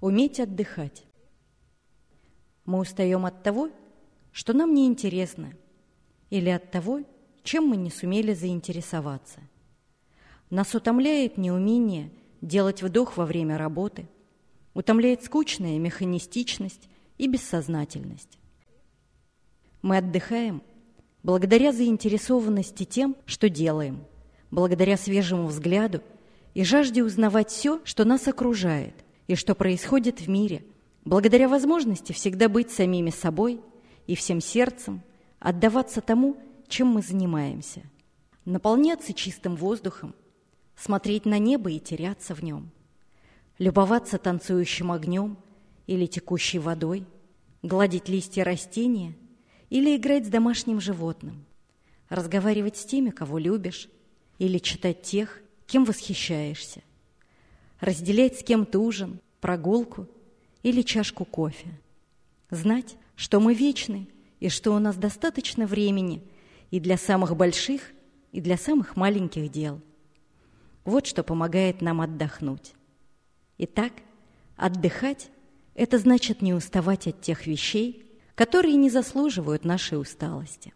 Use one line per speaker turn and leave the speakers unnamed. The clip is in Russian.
Уметь отдыхать. Мы устаем от того, что нам не интересно, или от того, чем мы не сумели заинтересоваться. Нас утомляет неумение делать вдох во время работы, утомляет скучная механистичность и бессознательность. Мы отдыхаем благодаря заинтересованности тем, что делаем, благодаря свежему взгляду и жажде узнавать все, что нас окружает и что происходит в мире, благодаря возможности всегда быть самими собой и всем сердцем отдаваться тому, чем мы занимаемся, наполняться чистым воздухом, смотреть на небо и теряться в нем, любоваться танцующим огнем или текущей водой, гладить листья растения или играть с домашним животным, разговаривать с теми, кого любишь, или читать тех, кем восхищаешься, разделять с кем-то ужин, прогулку или чашку кофе, знать, что мы вечны и что у нас достаточно времени и для самых больших, и для самых маленьких дел. Вот что помогает нам отдохнуть. Итак, отдыхать – это значит не уставать от тех вещей, которые не заслуживают нашей усталости.